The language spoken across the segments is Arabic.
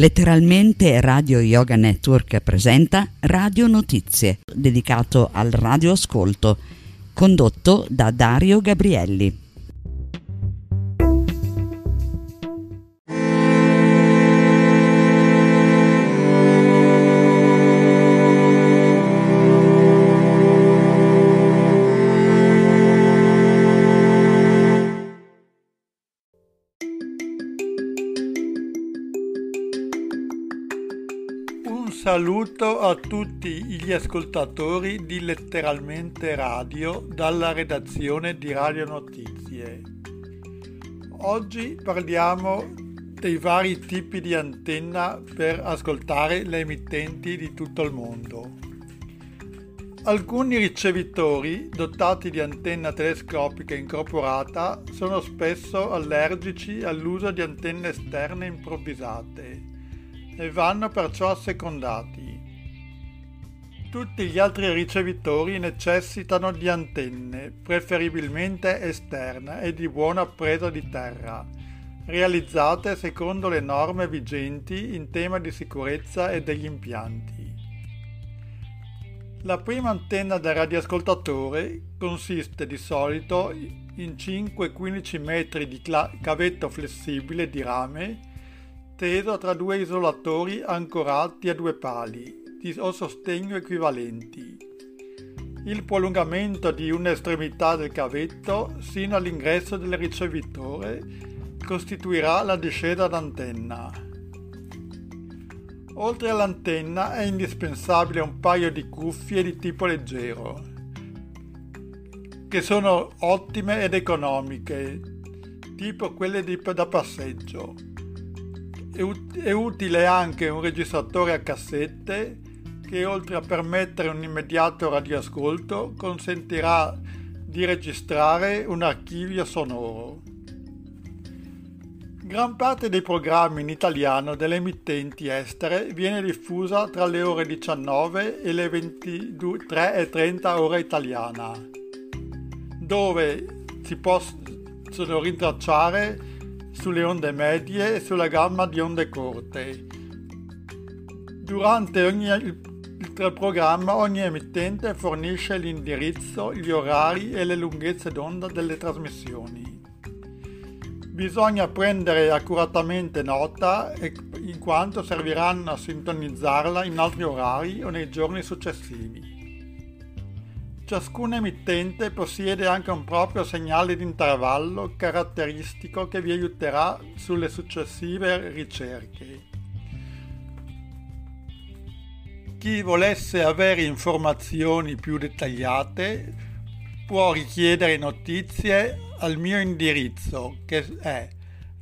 Letteralmente Radio Yoga Network presenta Radio Notizie, dedicato al radioascolto, condotto da Dario Gabrielli. Saluto a tutti gli ascoltatori di Letteralmente Radio dalla redazione di Radio Notizie. Oggi parliamo dei vari tipi di antenna per ascoltare le emittenti di tutto il mondo. Alcuni ricevitori dotati di antenna telescopica incorporata sono spesso allergici all'uso di antenne esterne improvvisate e vanno perciò assecondati. Tutti gli altri ricevitori necessitano di antenne, preferibilmente esterne e di buona presa di terra, realizzate secondo le norme vigenti in tema di sicurezza e degli impianti. La prima antenna del radioascoltatore consiste di solito in 5-15 metri di cavetto flessibile di rame steso tra due isolatori ancorati a due pali di sostegno equivalenti. Il prolungamento di un'estremità del cavetto sino all'ingresso del ricevitore costituirà la discesa d'antenna. Oltre all'antenna è indispensabile un paio di cuffie di tipo leggero, che sono ottime ed economiche, tipo quelle di, da passeggio è utile anche un registratore a cassette che oltre a permettere un immediato radioascolto consentirà di registrare un archivio sonoro. Gran parte dei programmi in italiano delle emittenti estere viene diffusa tra le ore 19 e le 23.30 ora italiana, dove si possono rintracciare sulle onde medie e sulla gamma di onde corte. Durante ogni, il, programma ogni emittente fornisce l'indirizzo, gli orari e le lunghezze d'onda delle trasmissioni. Bisogna prendere accuratamente nota in quanto serviranno a sintonizzarla in altri orari o nei giorni successivi. Ciascun emittente possiede anche un proprio segnale di intervallo caratteristico che vi aiuterà sulle successive ricerche. Chi volesse avere informazioni più dettagliate può richiedere notizie al mio indirizzo che è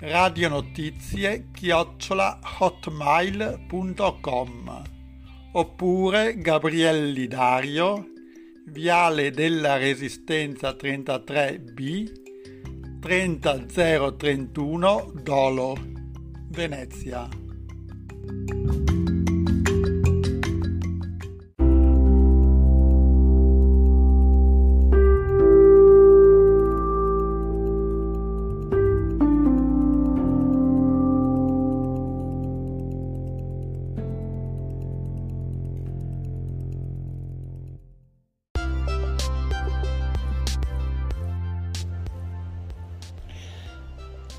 radionotizie-hotmail.com oppure gabriellidario Viale della Resistenza 33B 30031 Dolo, Venezia.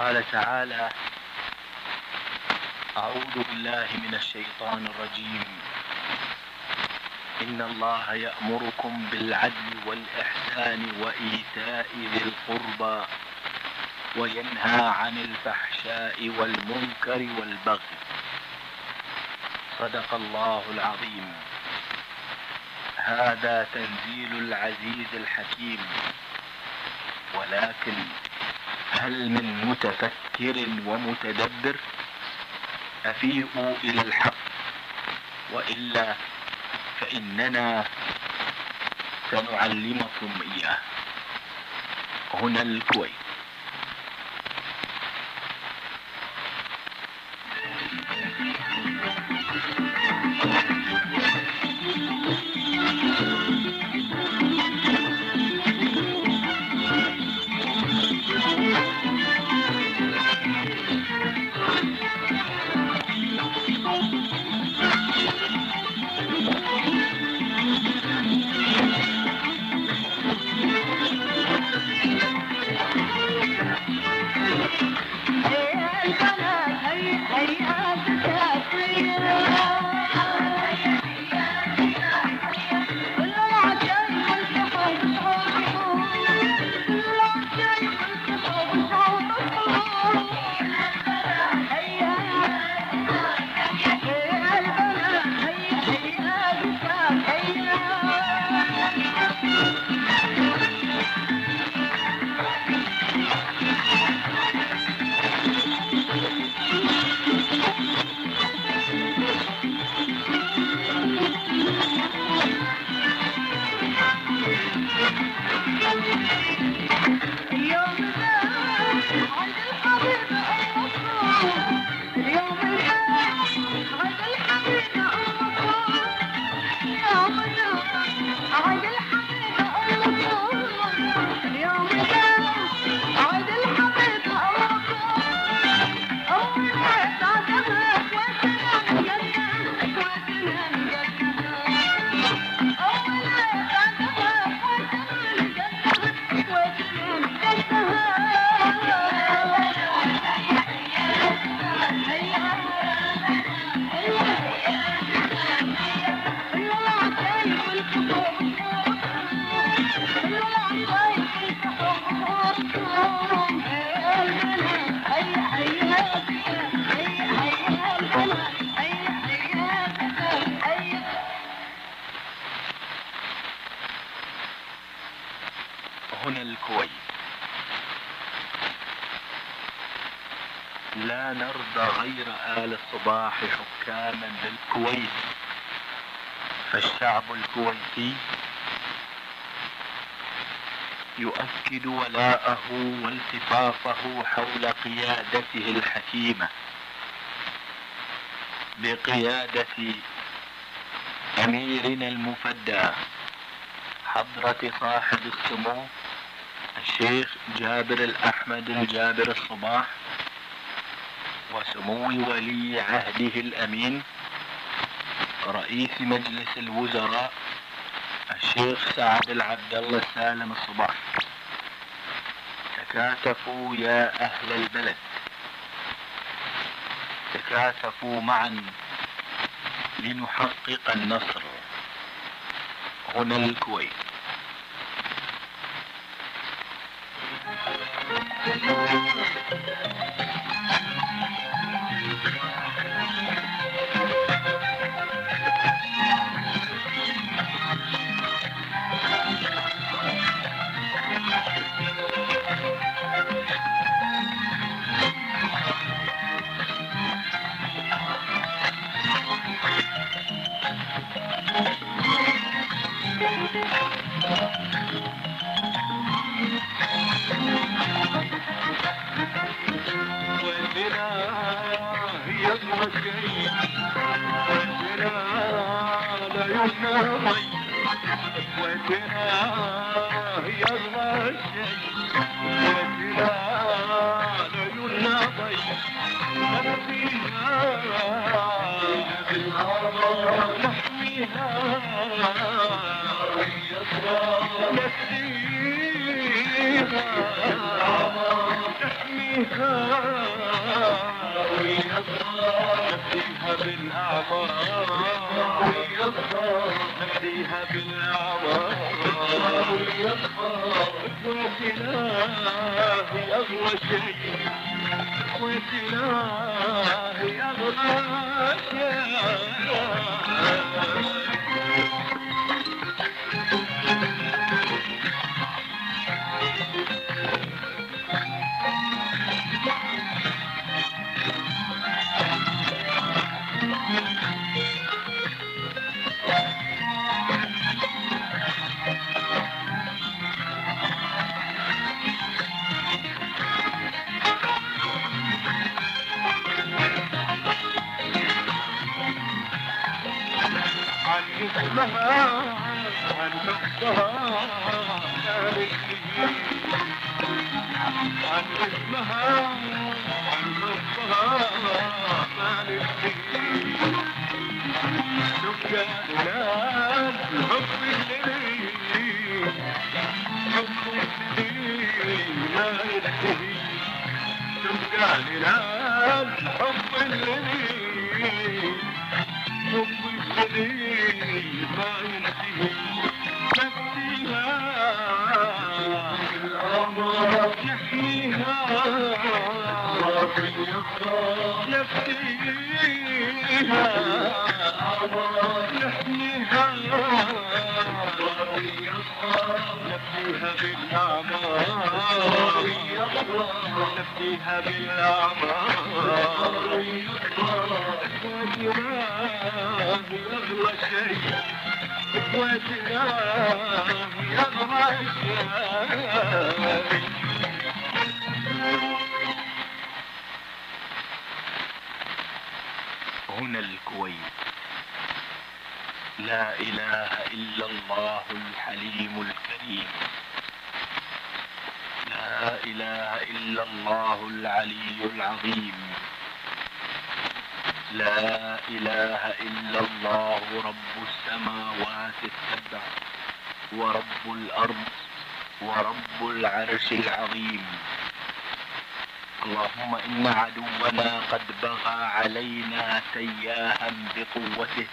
قال تعالى أعوذ بالله من الشيطان الرجيم. إن الله يأمركم بالعدل والإحسان وإيتاء ذي القربى وينهى عن الفحشاء والمنكر والبغي. صدق الله العظيم. هذا تنزيل العزيز الحكيم. ولكن هل من متفكر ومتدبر؟ أفيئوا إلى الحق. وإلا فإننا سنعلمكم إياه. هنا الكويت. للكويت فالشعب الكويتي يؤكد ولاءه والتفافه حول قيادته الحكيمة بقيادة أميرنا المفدى حضرة صاحب السمو الشيخ جابر الأحمد الجابر الصباح وسمو ولي عهده الأمين رئيس مجلس الوزراء الشيخ سعد العبد الله سالم الصباح. تكاتفوا يا أهل البلد. تكاتفوا معا لنحقق النصر. هنا الكويت. Thank you. لا ينامي وجنا يغلى شيء وجنا لا ينامي نحميها نحميها نفديها بالأعمار نفديها بالأعمار إخواتنا هي أغلى شيء هي أغلى شيء الحب اللي الحب الجليل ما ينتهي يحميها نفسيها يحميها نفسيها بالأعمار نفسيها بالأعمار إخواتنا هي أغلى شيء إخواتنا هي أغلى شيء هنا الكويت. لا إله إلا الله الحليم الكريم لا إله إلا الله العلي العظيم. لا إله إلا الله رب السماوات السبع ورب الأرض ورب العرش العظيم. اللهم إن عدونا قد بغى علينا سياها بقوته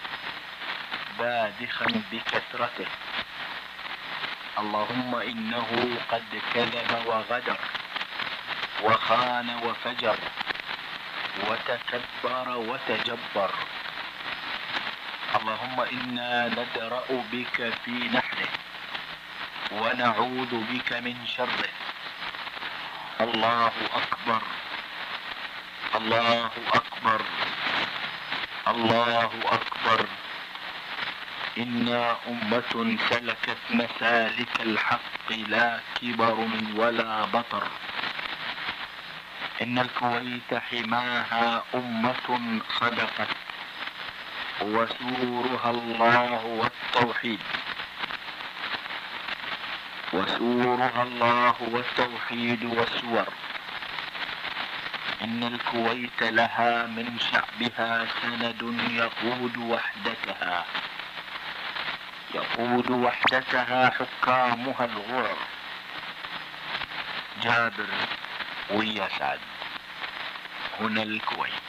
بادخا بكثرته. اللهم إنه قد كذب وغدر وخان وفجر وتكبر وتجبر. اللهم إنا ندرأ بك في نحره ونعوذ بك من شره. الله أكبر الله أكبر الله أكبر. إنا أمة سلكت مسالك الحق لا كبر ولا بطر إن الكويت حماها أمة صدقت وسورها الله والتوحيد وسورها الله والتوحيد والسور إن الكويت لها من شعبها سند يقود وحدتها يقود وحدتها حكامها الغرر جابر ويسعد. هنا الكويت.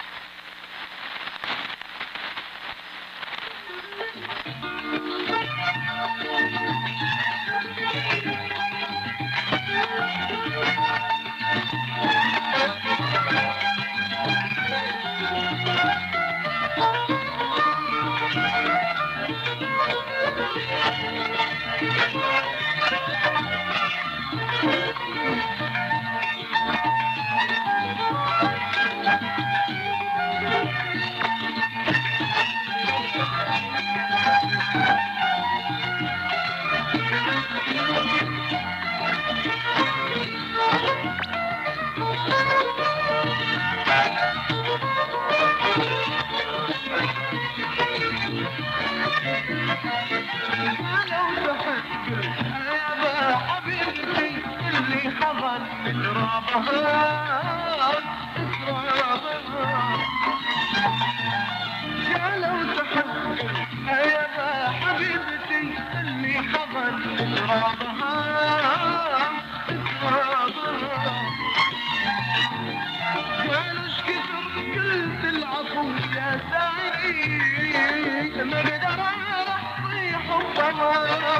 قالوا تحب يا حبيبتي اللي حضر ترابها ترابها قالوا إيش كثر قلت العفو يا سعيد ما أقدر احصي حبها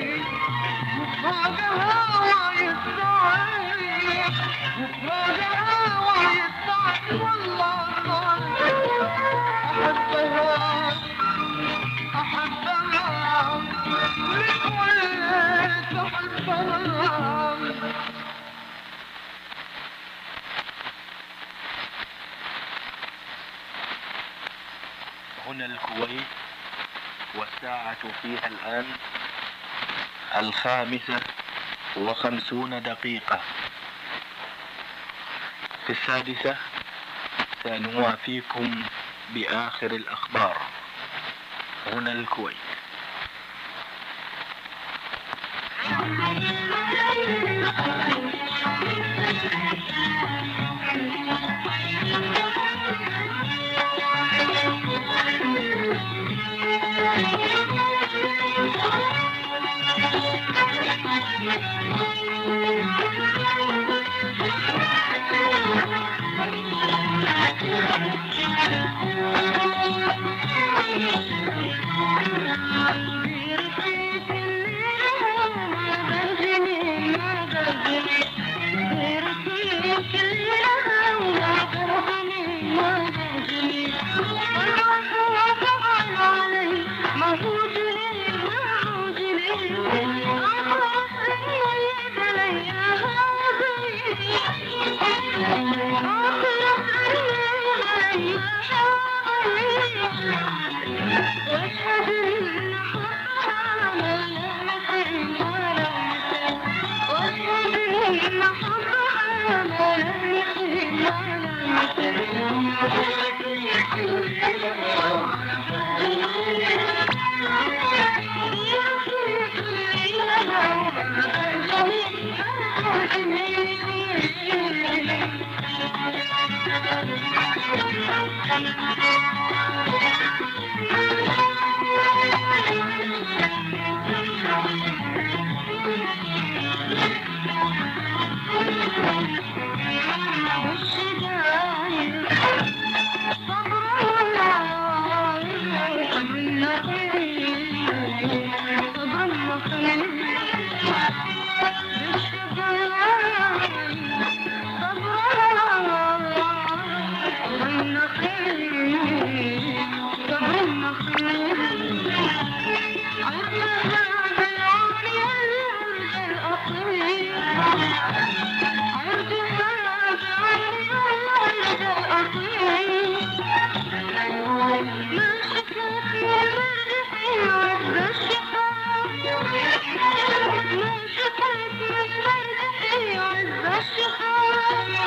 هنا الكويت والساعة فيها الآن الخامسة وخمسون دقيقة. في السادسة سنوافيكم بآخر الأخبار. هنا الكويت. दिल्ली मल्हिनी मंगल Wish you.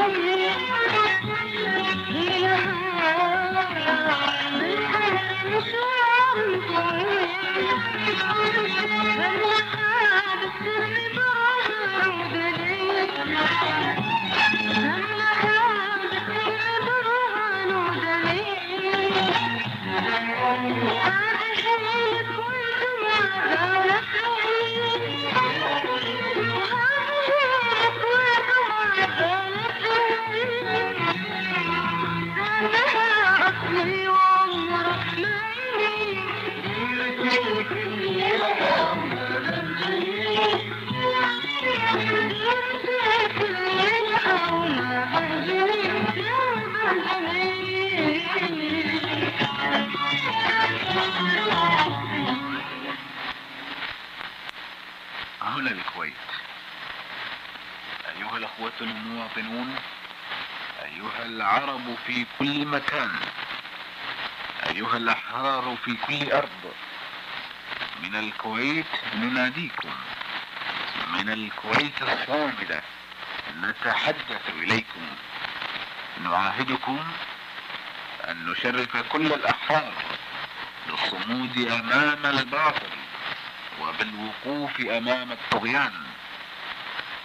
I'm المواطنون أيها العرب في كل مكان. أيها الأحرار في كل أرض. من الكويت نناديكم. من الكويت الصامدة نتحدث إليكم. نعاهدكم أن نشرف كل الأحرار بالصمود أمام الباطل وبالوقوف أمام الطغيان.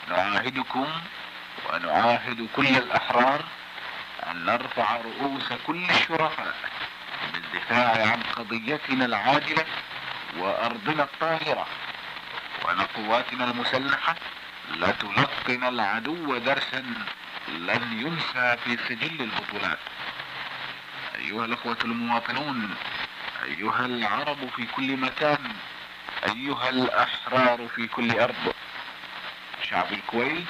نعاهدكم ونعاهد كل الأحرار أن نرفع رؤوس كل الشرفاء بالدفاع عن قضيتنا العادلة وأرضنا الطاهرة وأن قواتنا المسلحة لا تلقن العدو درسا لن ينسى في سجل البطولات. أيها الأخوة المواطنون أيها العرب في كل مكان أيها الأحرار في كل أرض. شعب الكويت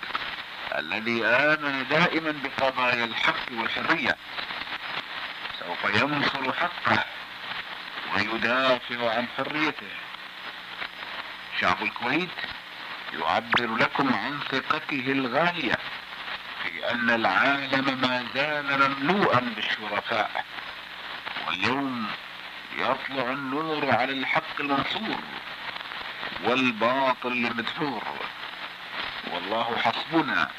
الذي آمن دائما بقضايا الحق والحرية سوف ينصر حقه ويدافع عن حريته. شعب الكويت يعبر لكم عن ثقته الغالية في أن العالم ما زال مملوءا بالشرفاء واليوم يطلع النور على الحق المنصور والباطل المدحور والله حسبنا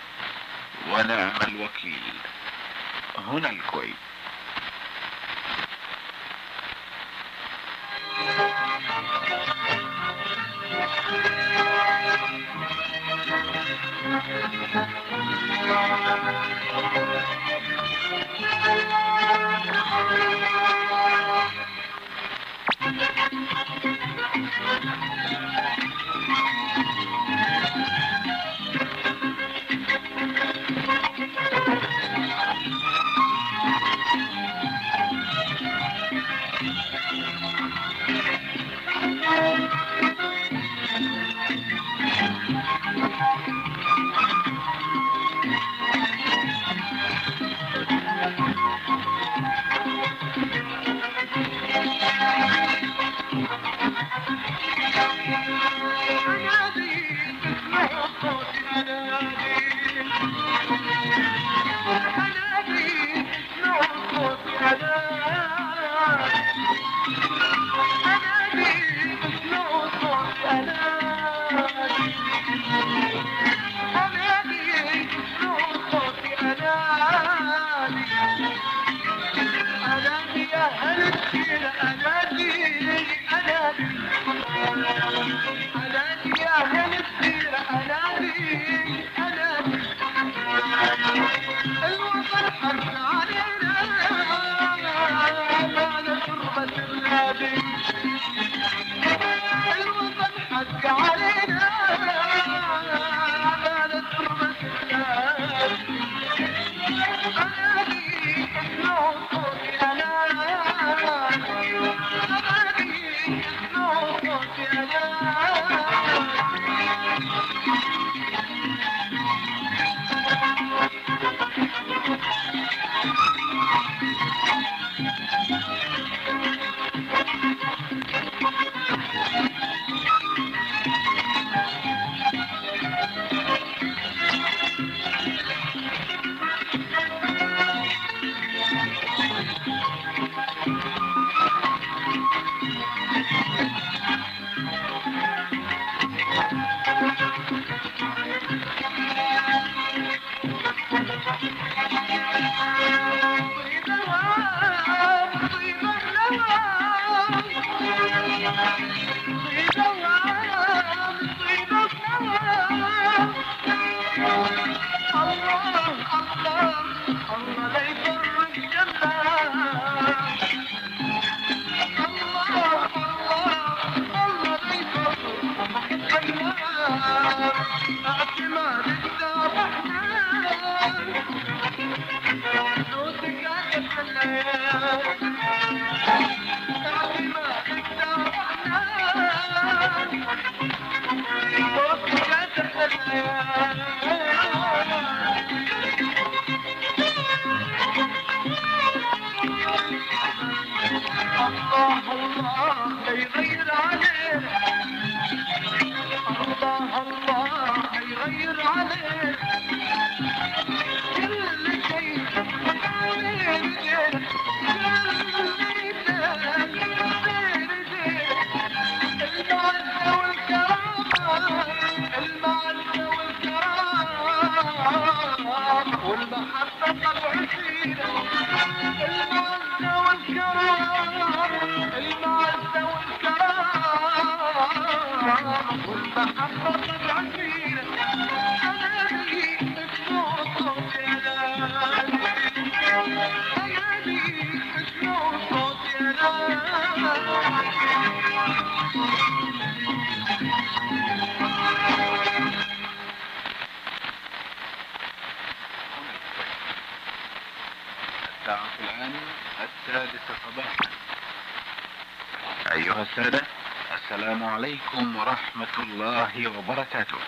ونعم الوكيل. هنا الكويت. الله الله لا يغير اور محطتہ 20 السادسة صباحا. أيها السادة السلام عليكم ورحمة الله وبركاته.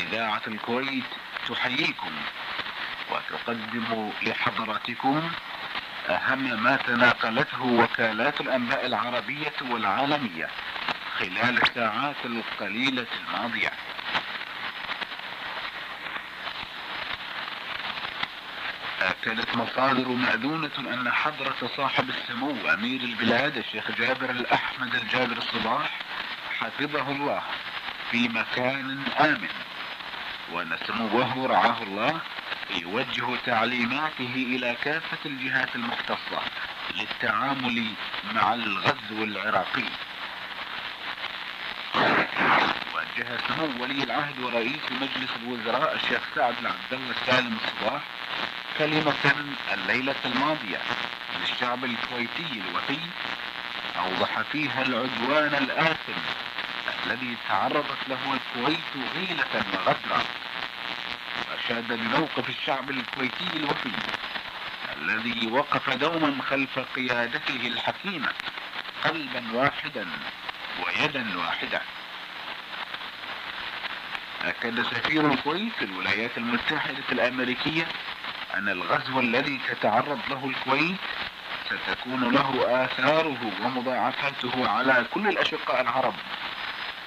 إذاعة الكويت تحييكم وتقدم لحضراتكم أهم ما تناقلته وكالات الأنباء العربية والعالمية خلال الساعات القليلة الماضية. أكدت مصادر مأذونة أن حضرة صاحب السمو أمير البلاد الشيخ جابر الأحمد الجابر الصباح حفظه الله في مكان آمن. وأن سموه رعاه الله يوجه تعليماته إلى كافة الجهات المختصة للتعامل مع الغزو العراقي. وجه سمو ولي العهد ورئيس مجلس الوزراء الشيخ سعد العبد الله السالم الصباح كلمة الليلة الماضية للشعب الكويتي الوفي أوضح فيها العدوان الآثم الذي تعرضت له الكويت غيلة وغدرا أشاد بموقف الشعب الكويتي الوفي الذي وقف دوما خلف قيادته الحكيمة قلبا واحدا ويدا واحدة أكد سفير الكويت في الولايات المتحدة الأمريكية أن الغزو الذي تتعرض له الكويت ستكون له آثاره ومضاعفاته على كل الأشقاء العرب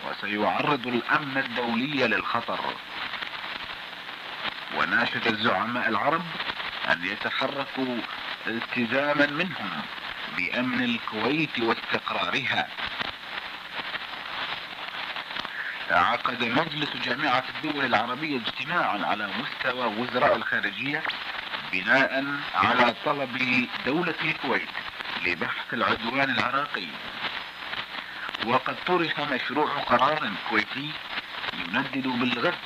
وسيعرض الأمن الدولي للخطر. وناشد الزعماء العرب أن يتحركوا التزاما منهم بأمن الكويت واستقرارها. عقد مجلس جامعة الدول العربية اجتماعا على مستوى وزراء الخارجية بناء على طلب دولة الكويت لبحث العدوان العراقي. وقد طرح مشروع قرار كويتي يندد بالغزو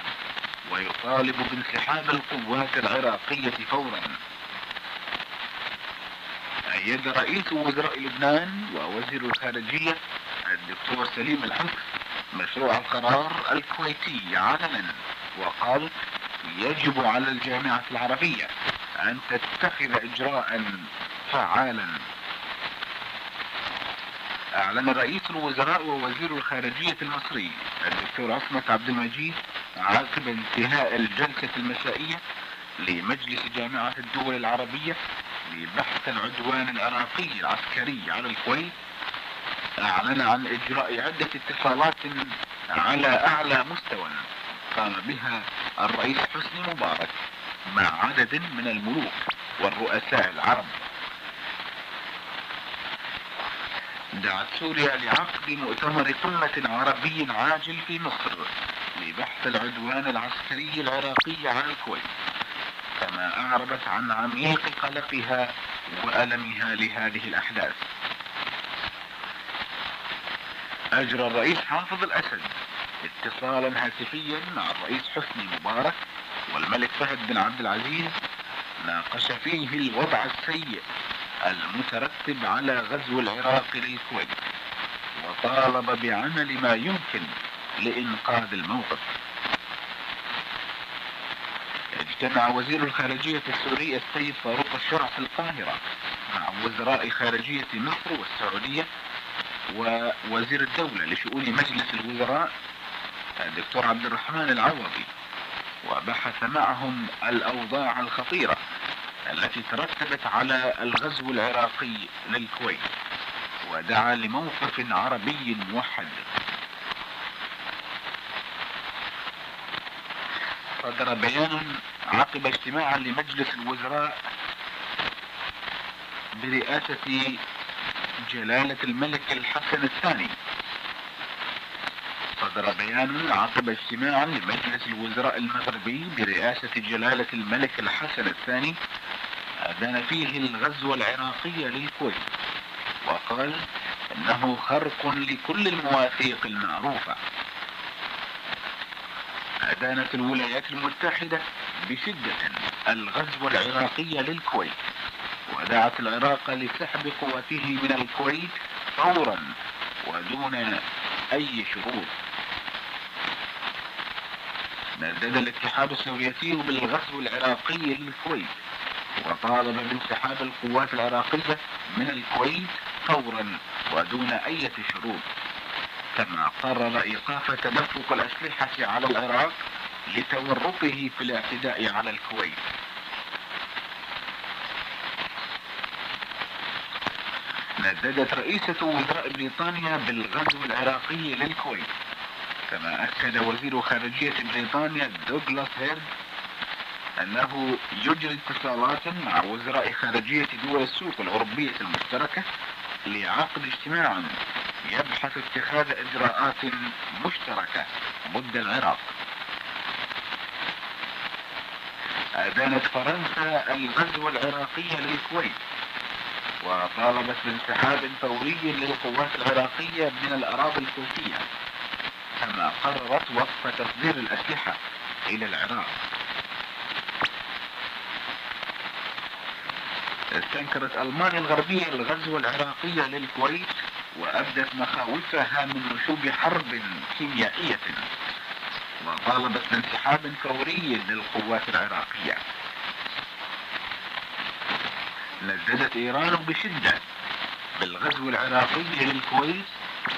ويطالب بانسحاب القوات العراقية فورا. أيد رئيس وزراء لبنان ووزير الخارجية الدكتور سليم الحفص مشروع القرار الكويتي علنا وقال يجب على الجامعة العربية أن تتخذ إجراء فعالا. أعلن رئيس الوزراء ووزير الخارجية المصري الدكتور عصمت عبد المجيد عقب انتهاء الجلسة المسائية لمجلس جامعة الدول العربية لبحث العدوان العراقي العسكري على الكويت. أعلن عن إجراء عدة اتصالات على أعلى مستوى. قام بها الرئيس حسني مبارك. مع عدد من الملوك والرؤساء العرب. دعت سوريا لعقد مؤتمر قمة عربي عاجل في مصر لبحث العدوان العسكري العراقي على الكويت كما أعربت عن عميق قلقها وألمها لهذه الأحداث. أجرى الرئيس حافظ الأسد اتصالا هاتفيا مع الرئيس حسني مبارك والملك فهد بن عبد العزيز ناقش فيه الوضع السيء المترتب على غزو العراق للكويت وطالب بعمل ما يمكن لإنقاذ الموقف. اجتمع وزير الخارجية السوري السيد فاروق الشرع في القاهرة مع وزراء خارجية مصر والسعودية ووزير الدولة لشؤون مجلس الوزراء الدكتور عبد الرحمن العوضي. وبحث معهم الأوضاع الخطيرة التي ترتبت على الغزو العراقي للكويت ودعا لموقف عربي موحد. صدر بيان عقب اجتماع لمجلس الوزراء برئاسة جلالة الملك الحسن الثاني. صدر بيان عقب اجتماع لمجلس الوزراء المغربي برئاسة جلالة الملك الحسن الثاني أدان فيه الغزو العراقي للكويت. وقال أنه خرق لكل المواثيق المعروفة. أدانت الولايات المتحدة بشدة الغزو العراقي للكويت. ودعت العراق لسحب قواته من الكويت فورا ودون أي شروط ندد الاتحاد السوفيتي بالغزو العراقي للكويت وطالب بانسحاب القوات العراقية من الكويت فورا ودون أي شروط. كما قرر إيقاف تدفق الأسلحة على العراق لتورطه في الاعتداء على الكويت. نددت رئيسة وزراء بريطانيا بالغزو العراقي للكويت. كما أكد وزير خارجية بريطانيا دوغلاس هيرد أنه يجري اتصالات مع وزراء خارجية دول السوق الأوروبية المشتركة لعقد اجتماع يبحث اتخاذ إجراءات مشتركة ضد العراق. أدانت فرنسا الغزو العراقي للكويت وطالبت بانسحاب فوري للقوات العراقية من الأراضي الكويتية. كما قررت وقف تصدير الأسلحة إلى العراق. استنكرت ألمانيا الغربية الغزو العراقي للكويت وأبدت مخاوفها من نشوب حرب كيميائية وطالبت بانسحاب فوري للقوات العراقية. نددت إيران بشدة بالغزو العراقي للكويت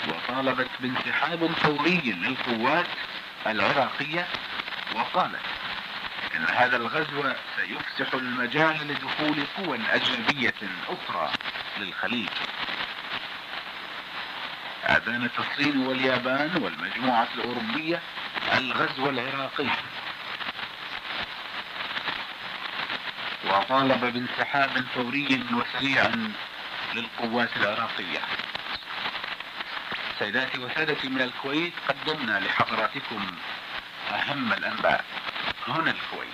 وطالبت بانسحاب فوري للقوات العراقية وقالت إن هذا الغزو سيفسح المجال لدخول قوى أجنبية أخرى للخليج. أدانت الصين واليابان والمجموعة الأوروبية الغزو العراقي. وطالب بانسحاب فوري وسريع للقوات العراقية. سيداتي وسادتي من الكويت قدمنا لحضراتكم أهم الأنباء. هنا الكويت.